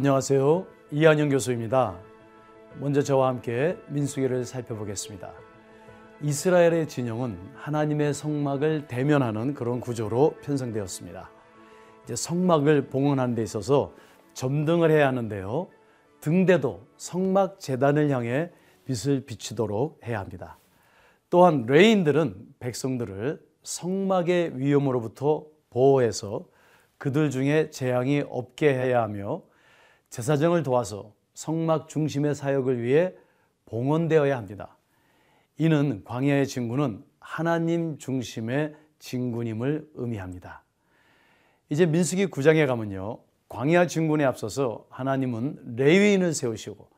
안녕하세요. 이한영 교수입니다. 먼저 저와 함께 민수기를 살펴보겠습니다. 이스라엘의 진영은 하나님의 성막을 대면하는 그런 구조로 편성되었습니다. 이제 성막을 봉헌하는 데 있어서 점등을 해야 하는데요. 등대도 성막 재단을 향해 빛을 비추도록 해야 합니다. 또한 레인들은 백성들을 성막의 위험으로부터 보호해서 그들 중에 재앙이 없게 해야 하며 제사장을 도와서 성막 중심의 사역을 위해 봉헌되어야 합니다. 이는 광야의 진군은 하나님 중심의 진군임을 의미합니다. 이제 민수기 9장에 가면요. 광야 진군에 앞서서 하나님은 레위인을 세우시고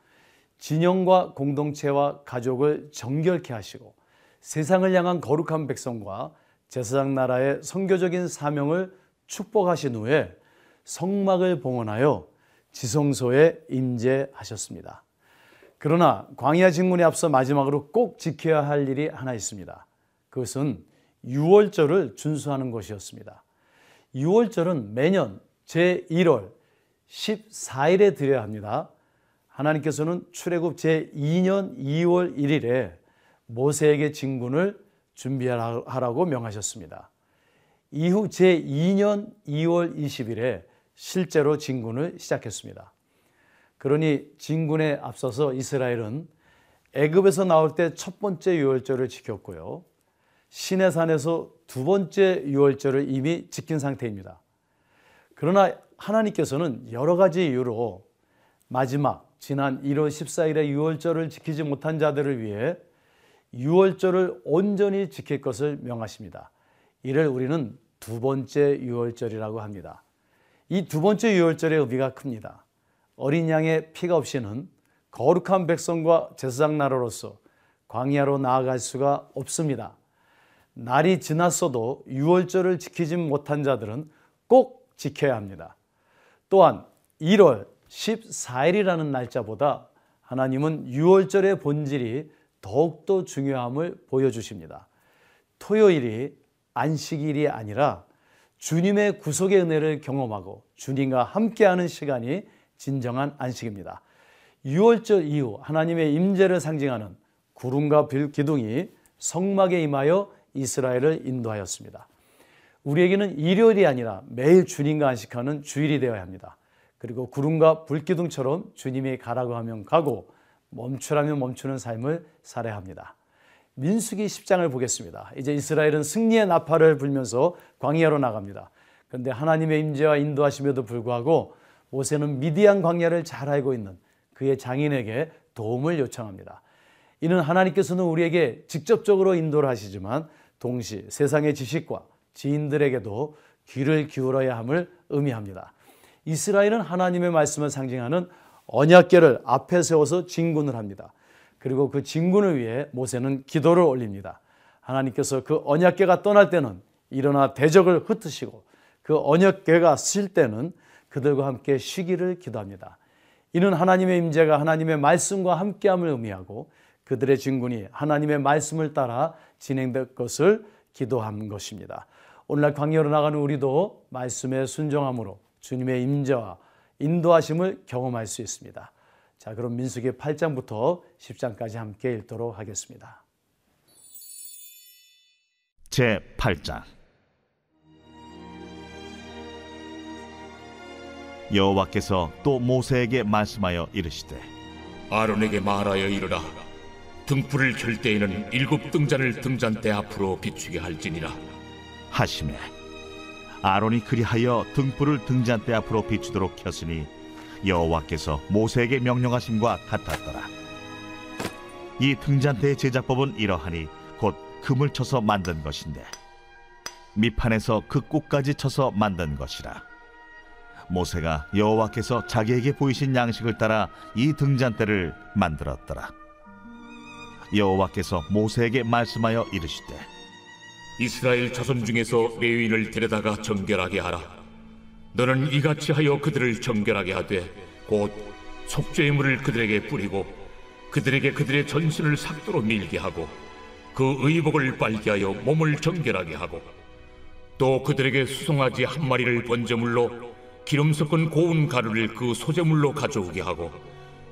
진영과 공동체와 가족을 정결케 하시고 세상을 향한 거룩한 백성과 제사장 나라의 선교적인 사명을 축복하신 후에 성막을 봉헌하여 지성소에 임재하셨습니다. 그러나 광야 진군에 앞서 마지막으로 꼭 지켜야 할 일이 하나 있습니다. 그것은 유월절을 준수하는 것이었습니다. 유월절은 매년 제1월 14일에 드려야 합니다. 하나님께서는 출애굽 제2년 2월 1일에 모세에게 진군을 준비하라고 명하셨습니다. 이후 제2년 2월 20일에 실제로 진군을 시작했습니다. 그러니 진군에 앞서서 이스라엘은 애굽에서 나올 때 첫 번째 유월절을 지켰고요. 시내산에서 두 번째 유월절을 이미 지킨 상태입니다. 그러나 하나님께서는 여러 가지 이유로 마지막 지난 1월 14일에 유월절을 지키지 못한 자들을 위해 유월절을 온전히 지킬 것을 명하십니다. 이를 우리는 두 번째 유월절이라고 합니다. 이 두 번째 유월절의 의미가 큽니다. 어린 양의 피가 없이는 거룩한 백성과 제사장 나라로서 광야로 나아갈 수가 없습니다. 날이 지났어도 유월절을 지키지 못한 자들은 꼭 지켜야 합니다. 또한 1월 14일이라는 날짜보다 하나님은 유월절의 본질이 더욱더 중요함을 보여주십니다. 토요일이 안식일이 아니라 주님의 구속의 은혜를 경험하고 주님과 함께하는 시간이 진정한 안식입니다. 6월절 이후 하나님의 임재를 상징하는 구름과 기둥이 성막에 임하여 이스라엘을 인도하였습니다. 우리에게는 일요일이 아니라 매일 주님과 안식하는 주일이 되어야 합니다. 그리고 구름과 불기둥처럼 주님이 가라고 하면 가고 멈추라면 멈추는 삶을 살아야 합니다. 민수기 10장을 보겠습니다. 이제 이스라엘은 승리의 나팔을 불면서 광야로 나갑니다. 그런데 하나님의 임재와 인도하심에도 불구하고 모세는 미디안 광야를 잘 알고 있는 그의 장인에게 도움을 요청합니다. 이는 하나님께서는 우리에게 직접적으로 인도를 하시지만 동시 세상의 지식과 지인들에게도 귀를 기울여야 함을 의미합니다. 이스라엘은 하나님의 말씀을 상징하는 언약계를 앞에 세워서 진군을 합니다. 그리고 그 진군을 위해 모세는 기도를 올립니다. 하나님께서 그 언약계가 떠날 때는 일어나 대적을 흩으시고 그 언약계가 쓸 때는 그들과 함께 쉬기를 기도합니다. 이는 하나님의 임재가 하나님의 말씀과 함께함을 의미하고 그들의 진군이 하나님의 말씀을 따라 진행될 것을 기도한 것입니다. 오늘날 광야로 나가는 우리도 말씀에 순종함으로 주님의 임재와 인도하심을 경험할 수 있습니다. 자, 그럼 민수기 8장부터 10장까지 함께 읽도록 하겠습니다. 제 8장. 여호와께서 또 모세에게 말씀하여 이르시되 아론에게 말하여 이르라. 등불을 켤 때에는 일곱 등잔을 등잔대 앞으로 비추게 할지니라. 하심에 아론이 그리하여 등불을 등잔대 앞으로 비추도록 켰으니 여호와께서 모세에게 명령하심과 같았더라. 이 등잔대의 제작법은 이러하니 곧 금을 쳐서 만든 것인데 밑판에서 그 꼭까지 쳐서 만든 것이라. 모세가 여호와께서 자기에게 보이신 양식을 따라 이 등잔대를 만들었더라. 여호와께서 모세에게 말씀하여 이르시되 이스라엘 자손 중에서 레위인을 데려다가 정결하게 하라 너는 이같이 하여 그들을 정결하게 하되 곧 속죄의 물을 그들에게 뿌리고 그들에게 그들의 전신을 삭도로 밀게 하고 그 의복을 빨게 하여 몸을 정결하게 하고 또 그들에게 수송아지 한 마리를 번제물로 기름 섞은 고운 가루를 그 소재물로 가져오게 하고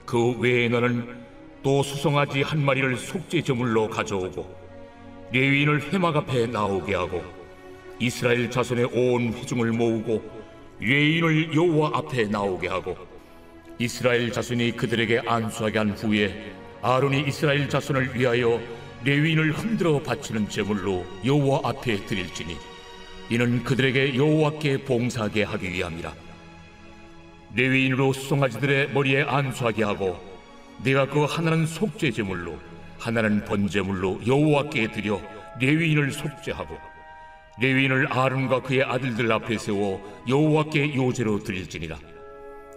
그 외에 너는 또 수송아지 한 마리를 속죄 제물로 가져오고 레위인을 회막 앞에 나오게 하고 이스라엘 자손의 온 회중을 모으고 레위인을 여호와 앞에 나오게 하고 이스라엘 자손이 그들에게 안수하게 한 후에 아론이 이스라엘 자손을 위하여 레위인을 흔들어 바치는 제물로 여호와 앞에 드릴지니 이는 그들에게 여호와께 봉사하게 하기 위함이라. 레위인으로 수송아지들의 머리에 안수하게 하고 네가 그 하나는 속죄 제물로 하나는 번제물로 여호와께 드려 레위인을 속죄하고 레위인을 아론과 그의 아들들 앞에 세워 여호와께 요제로 드릴지니라.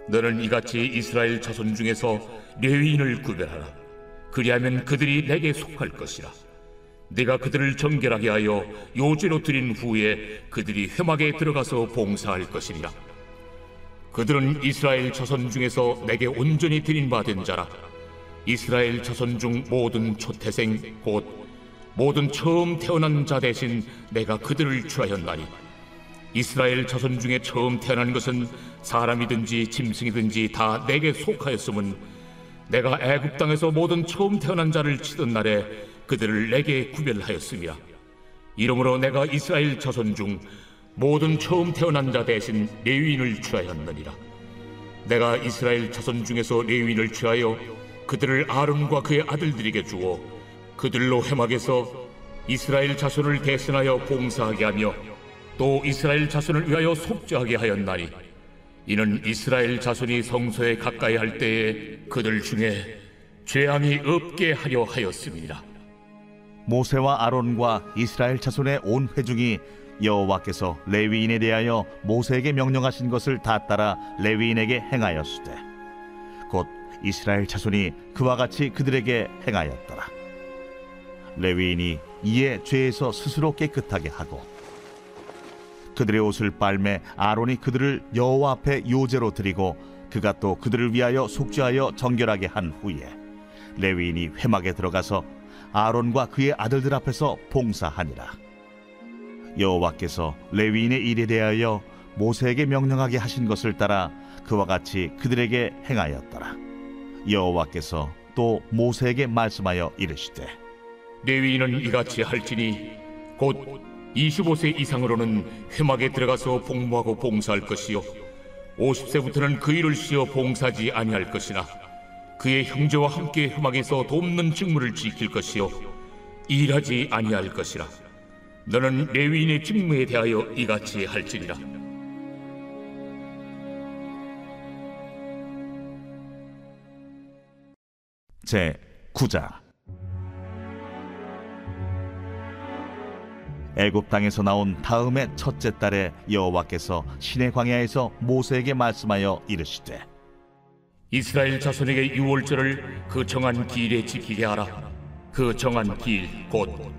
너는 이같이 이스라엘 자손 중에서 레위인을 구별하라. 그리하면 그들이 내게 속할 것이라. 내가 그들을 정결하게 하여 요제로 드린 후에 그들이 회막에 들어가서 봉사할 것이니라. 그들은 이스라엘 자손 중에서 내게 온전히 드린 바된 자라. 이스라엘 자손 중 모든 초태생 곧 모든 처음 태어난 자 대신 내가 그들을 취하였나니. 이스라엘 자손 중에 처음 태어난 것은 사람이든지 짐승이든지 다 내게 속하였음은 내가 애굽 땅에서 모든 처음 태어난 자를 치던 날에 그들을 내게 구별하였음이라 이러므로 내가 이스라엘 자손 중 모든 처음 태어난 자 대신 레위인을 취하였느니라. 내가 이스라엘 자손 중에서 레위인을 취하여 그들을 아론과 그의 아들들에게 주어 그들로 회막에서 이스라엘 자손을 대신하여 봉사하게 하며 또 이스라엘 자손을 위하여 속죄하게 하였나니 이는 이스라엘 자손이 성소에 가까이 할 때에 그들 중에 죄함이 없게 하려 하였습니다. 모세와 아론과 이스라엘 자손의 온 회중이 여호와께서 레위인에 대하여 모세에게 명령하신 것을 다 따라 레위인에게 행하였으되 곧 이스라엘 자손이 그와 같이 그들에게 행하였더라 레위인이 이에 죄에서 스스로 깨끗하게 하고 그들의 옷을 빨매 아론이 그들을 여호와 앞에 요제로 드리고 그가 또 그들을 위하여 속죄하여 정결하게 한 후에 레위인이 회막에 들어가서 아론과 그의 아들들 앞에서 봉사하니라. 여호와께서 레위인의 일에 대하여 모세에게 명령하게 하신 것을 따라 그와 같이 그들에게 행하였더라. 여호와께서 또 모세에게 말씀하여 이르시되 레위인은 이같이 할지니 곧 25세 이상으로는 회막에 들어가서 복무하고 봉사할 것이요. 50세부터는 그 일을 쉬어 봉사하지 아니할 것이나 그의 형제와 함께 회막에서 돕는 직무를 지킬 것이요. 일하지 아니할 것이라. 너는 레위인의 직무에 대하여 이같이 할지니라. 제 9장 애굽 땅에서 나온 다음의 첫째 달에 여호와께서 시내 광야에서 모세에게 말씀하여 이르시되 이스라엘 자손에게 유월절을 그 정한 기일에 지키게 하라. 그 정한 기일 곧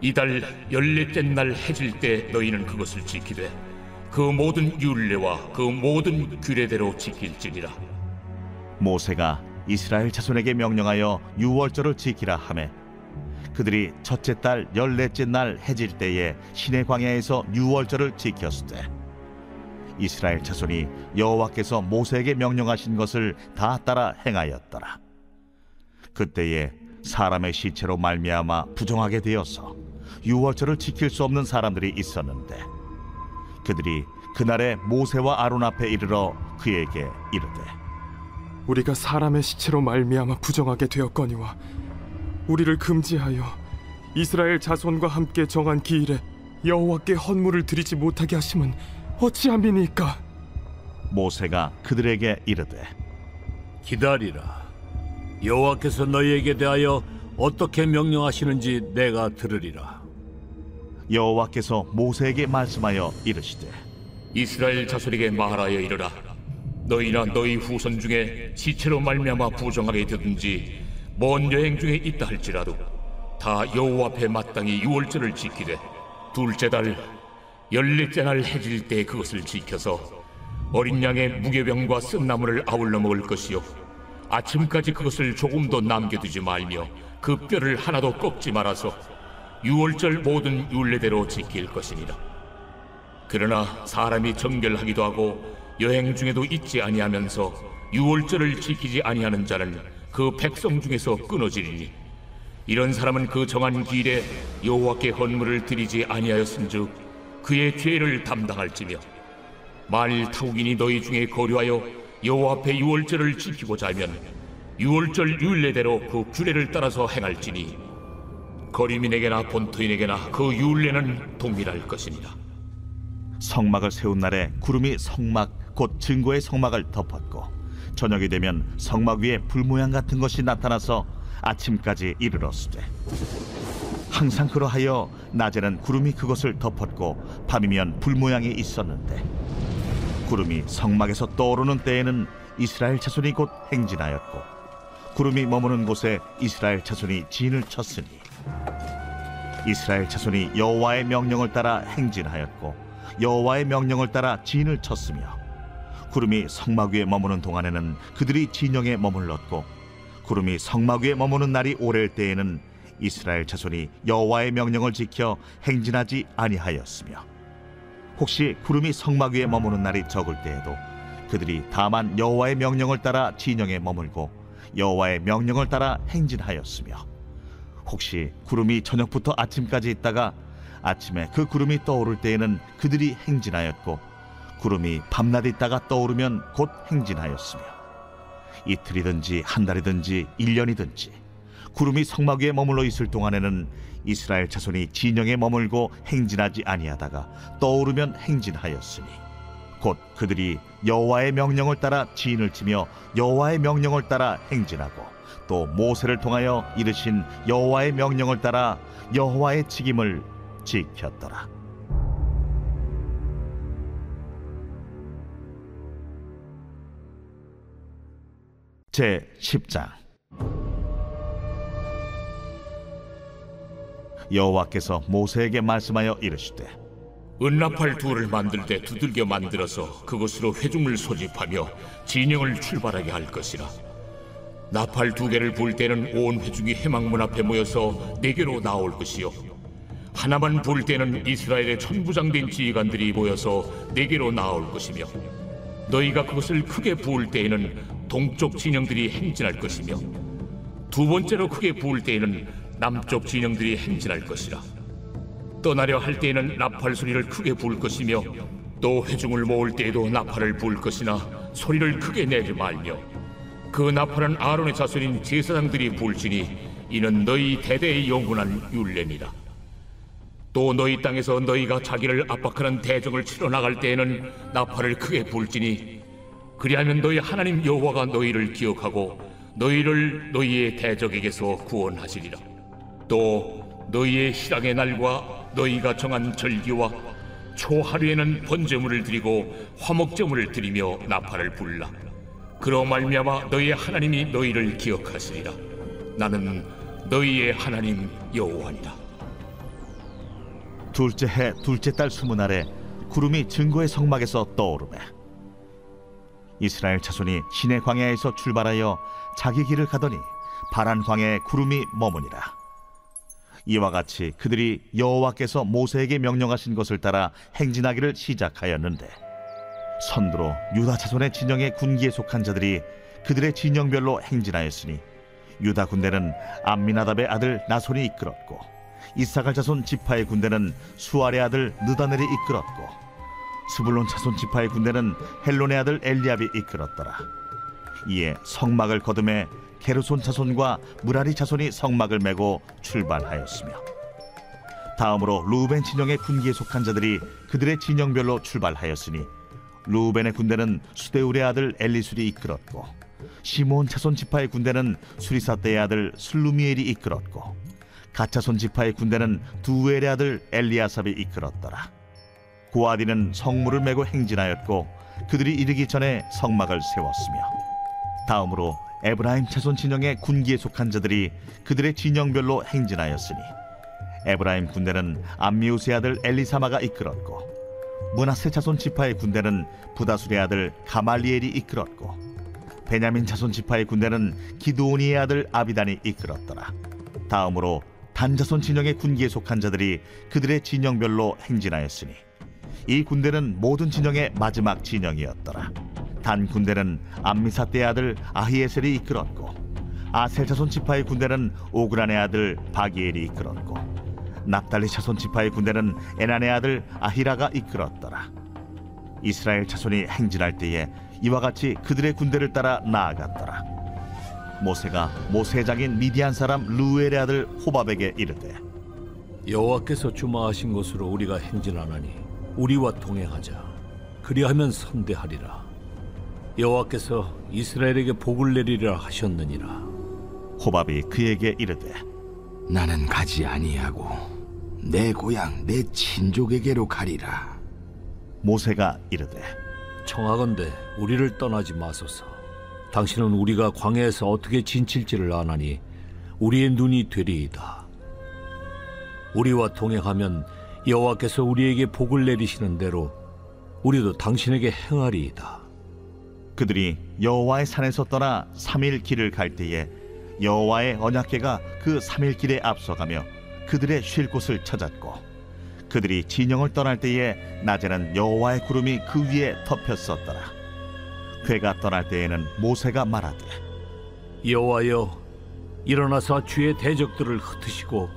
이달 열넷째 날 해질 때 너희는 그것을 지키되 그 모든 율례와 그 모든 규례대로 지킬지니라. 모세가 이스라엘 자손에게 명령하여 유월절을 지키라 하매 그들이 첫째 달 열넷째 날 해질 때에 시내 광야에서 유월절을 지켰으되 이스라엘 자손이 여호와께서 모세에게 명령하신 것을 다 따라 행하였더라. 그때에 사람의 시체로 말미암아 부정하게 되어서 유월절을 지킬 수 없는 사람들이 있었는데 그들이 그날에 모세와 아론 앞에 이르러 그에게 이르되 우리가 사람의 시체로 말미암아 부정하게 되었거니와 우리를 금지하여 이스라엘 자손과 함께 정한 기일에 여호와께 헌물을 드리지 못하게 하심은 어찌함이니까 모세가 그들에게 이르되 기다리라. 여호와께서 너희에게 대하여 어떻게 명령하시는지 내가 들으리라. 여호와께서 모세에게 말씀하여 이르시되 이스라엘 자손에게 말하여 이르라. 너희나 너희 후손 중에 시체로 말미암아 부정하게 되든지 먼 여행 중에 있다 할지라도 다 여호와 앞에 마땅히 유월절을 지키되 둘째 달 열넷째 날 해질 때 그것을 지켜서 어린 양의 무게병과 쓴나물을 아울러 먹을 것이요 아침까지 그것을 조금도 남겨두지 말며 그 뼈를 하나도 꺾지 말아서 유월절 모든 율례대로 지킬 것이니라. 그러나 사람이 정결하기도 하고 여행 중에도 잊지 아니하면서 유월절을 지키지 아니하는 자는 그 백성 중에서 끊어지리니. 이런 사람은 그 정한 기일에 여호와께 헌물을 드리지 아니하였은즉 그의 죄를 담당할지며 만일 타국인이 너희 중에 거류하여 여호와 앞에 유월절을 지키고자 하면 유월절 율례대로 그 규례를 따라서 행할지니 거류민에게나 본토인에게나 그 율례는 동일할 것이니라. 성막을 세운 날에 구름이 성막 곧 증거의 성막을 덮었고 저녁이 되면 성막 위에 불 모양 같은 것이 나타나서 아침까지 이르렀으되 항상 그러하여 낮에는 구름이 그것을 덮었고 밤이면 불 모양이 있었는데 구름이 성막에서 떠오르는 때에는 이스라엘 자손이 곧 행진하였고 구름이 머무는 곳에 이스라엘 자손이 진을 쳤으니 이스라엘 자손이 여호와의 명령을 따라 행진하였고 여호와의 명령을 따라 진을 쳤으며 구름이 성막 위에 머무는 동안에는 그들이 진영에 머물렀고 구름이 성막 위에 머무는 날이 오래일 때에는 이스라엘 자손이 여호와의 명령을 지켜 행진하지 아니하였으며 혹시 구름이 성막 위에 머무는 날이 적을 때에도 그들이 다만 여호와의 명령을 따라 진영에 머물고 여호와의 명령을 따라 행진하였으며 혹시 구름이 저녁부터 아침까지 있다가 아침에 그 구름이 떠오를 때에는 그들이 행진하였고 구름이 밤낮 있다가 떠오르면 곧 행진하였으며 이틀이든지 한 달이든지 일 년이든지 구름이 성막 위에 머물러 있을 동안에는 이스라엘 자손이 진영에 머물고 행진하지 아니하다가 떠오르면 행진하였으니 곧 그들이 여호와의 명령을 따라 진을 치며 여호와의 명령을 따라 행진하고 또 모세를 통하여 이르신 여호와의 명령을 따라 여호와의 직임을 지켰더라. 제 10장 여호와께서 모세에게 말씀하여 이르시되 은나팔 둘을 만들 때 두들겨 만들어서 그것으로 회중을 소집하며 진영을 출발하게 할 것이라. 나팔 두 개를 불 때는 온 회중이 해망문 앞에 모여서 네 개로 나올 것이요. 하나만 불 때는 이스라엘의 천부장된 지휘관들이 모여서 네 개로 나올 것이며 너희가 그것을 크게 부을 때에는 동쪽 진영들이 행진할 것이며 두 번째로 크게 부을 때에는 남쪽 진영들이 행진할 것이라. 떠나려 할 때에는 나팔 소리를 크게 부을 것이며 또 회중을 모을 때에도 나팔을 부을 것이나 소리를 크게 내지 말며 그 나팔은 아론의 자손인 제사장들이 부을지니 이는 너희 대대의 영원한 율례니라. 또 너희 땅에서 너희가 자기를 압박하는 대적을 치러 나갈 때에는 나팔을 크게 불지니 그리하면 너희 하나님 여호와가 너희를 기억하고 너희를 너희의 대적에게서 구원하시리라. 또 너희의 희락의 날과 너희가 정한 절기와 초하루에는 번제물을 드리고 화목제물을 드리며 나팔을 불라. 그러 말미암아 너희의 하나님이 너희를 기억하시리라. 나는 너희의 하나님 여호와니라. 둘째 해 둘째 달 스무 날에 구름이 증거의 성막에서 떠오르매 이스라엘 자손이 시내 광야에서 출발하여 자기 길을 가더니 바란 광야에 구름이 머무니라. 이와 같이 그들이 여호와께서 모세에게 명령하신 것을 따라 행진하기를 시작하였는데 선두로 유다 자손의 진영의 군기에 속한 자들이 그들의 진영별로 행진하였으니 유다 군대는 암미나답의 아들 나손이 이끌었고 이사갈 자손 지파의 군대는 수아의 아들 느다넬이 이끌었고 스불론 자손 지파의 군대는 헬론의 아들 엘리압이 이끌었더라. 이에 성막을 거듭해 게르손 자손과 무라리 자손이 성막을 메고 출발하였으며 다음으로 루벤 진영의 군기에 속한 자들이 그들의 진영별로 출발하였으니 루벤의 군대는 수데울의 아들 엘리술이 이끌었고 시몬 자손 지파의 군대는 수리사떼의 아들 슬루미엘이 이끌었고 갓 자손 지파의 군대는 두엘의 아들 엘리아삽이 이끌었더라 고핫인은 성물을 메고 행진하였고 그들이 이르기 전에 성막을 세웠으며 다음으로 에브라임 자손 진영의 군기에 속한 자들이 그들의 진영별로 행진하였으니 에브라임 군대는 암미훗의 아들 엘리사마가 이끌었고 므낫세 자손 지파의 군대는 브다술의 아들 가말리엘이 이끌었고 베냐민 자손 지파의 군대는 기드오니의 아들 아비단이 이끌었더라. 다음으로 단 자손 진영의 군기에 속한 자들이 그들의 진영별로 행진하였으니 이 군대는 모든 진영의 마지막 진영이었더라. 단 군대는 암미사 떼 아들 아히에셀이 이끌었고 아셀 자손 지파의 군대는 오그란의 아들 바기엘이 이끌었고 납달리 자손 지파의 군대는 에난의 아들 아히라가 이끌었더라. 이스라엘 자손이 행진할 때에 이와 같이 그들의 군대를 따라 나아갔더라. 모세가 모세의 장인 미디안 사람 루엘의 아들 호밥에게 이르되 여호와께서 주마하신 곳으로 우리가 행진하나니 우리와 동행하자. 그리하면 선대하리라. 여호와께서 이스라엘에게 복을 내리리라 하셨느니라. 호밥이 그에게 이르되 나는 가지 아니하고 내 고향 내 친족에게로 가리라. 모세가 이르되 청하건대 우리를 떠나지 마소서. 당신은 우리가 광야에서 어떻게 진칠지를 아나니 우리의 눈이 되리이다. 우리와 동행하면 여호와께서 우리에게 복을 내리시는 대로 우리도 당신에게 행하리이다. 그들이 여호와의 산에서 떠나 삼일 길을 갈 때에 여호와의 언약궤가 그 삼일 길에 앞서가며 그들의 쉴 곳을 찾았고 그들이 진영을 떠날 때에 낮에는 여호와의 구름이 그 위에 덮였었더라 궤가 떠날 때에는 모세가 말하되 여호와여 일어나사 주의 대적들을 흩으시고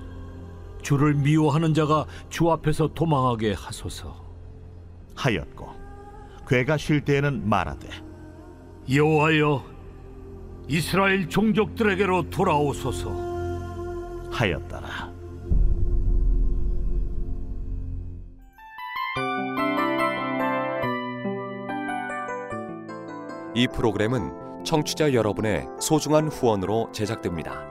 주를 미워하는 자가 주 앞에서 도망하게 하소서. 하였고 궤가 쉴 때에는 말하되 여호와여 이스라엘 종족들에게로 돌아오소서. 하였더라 이 프로그램은 청취자 여러분의 소중한 후원으로 제작됩니다.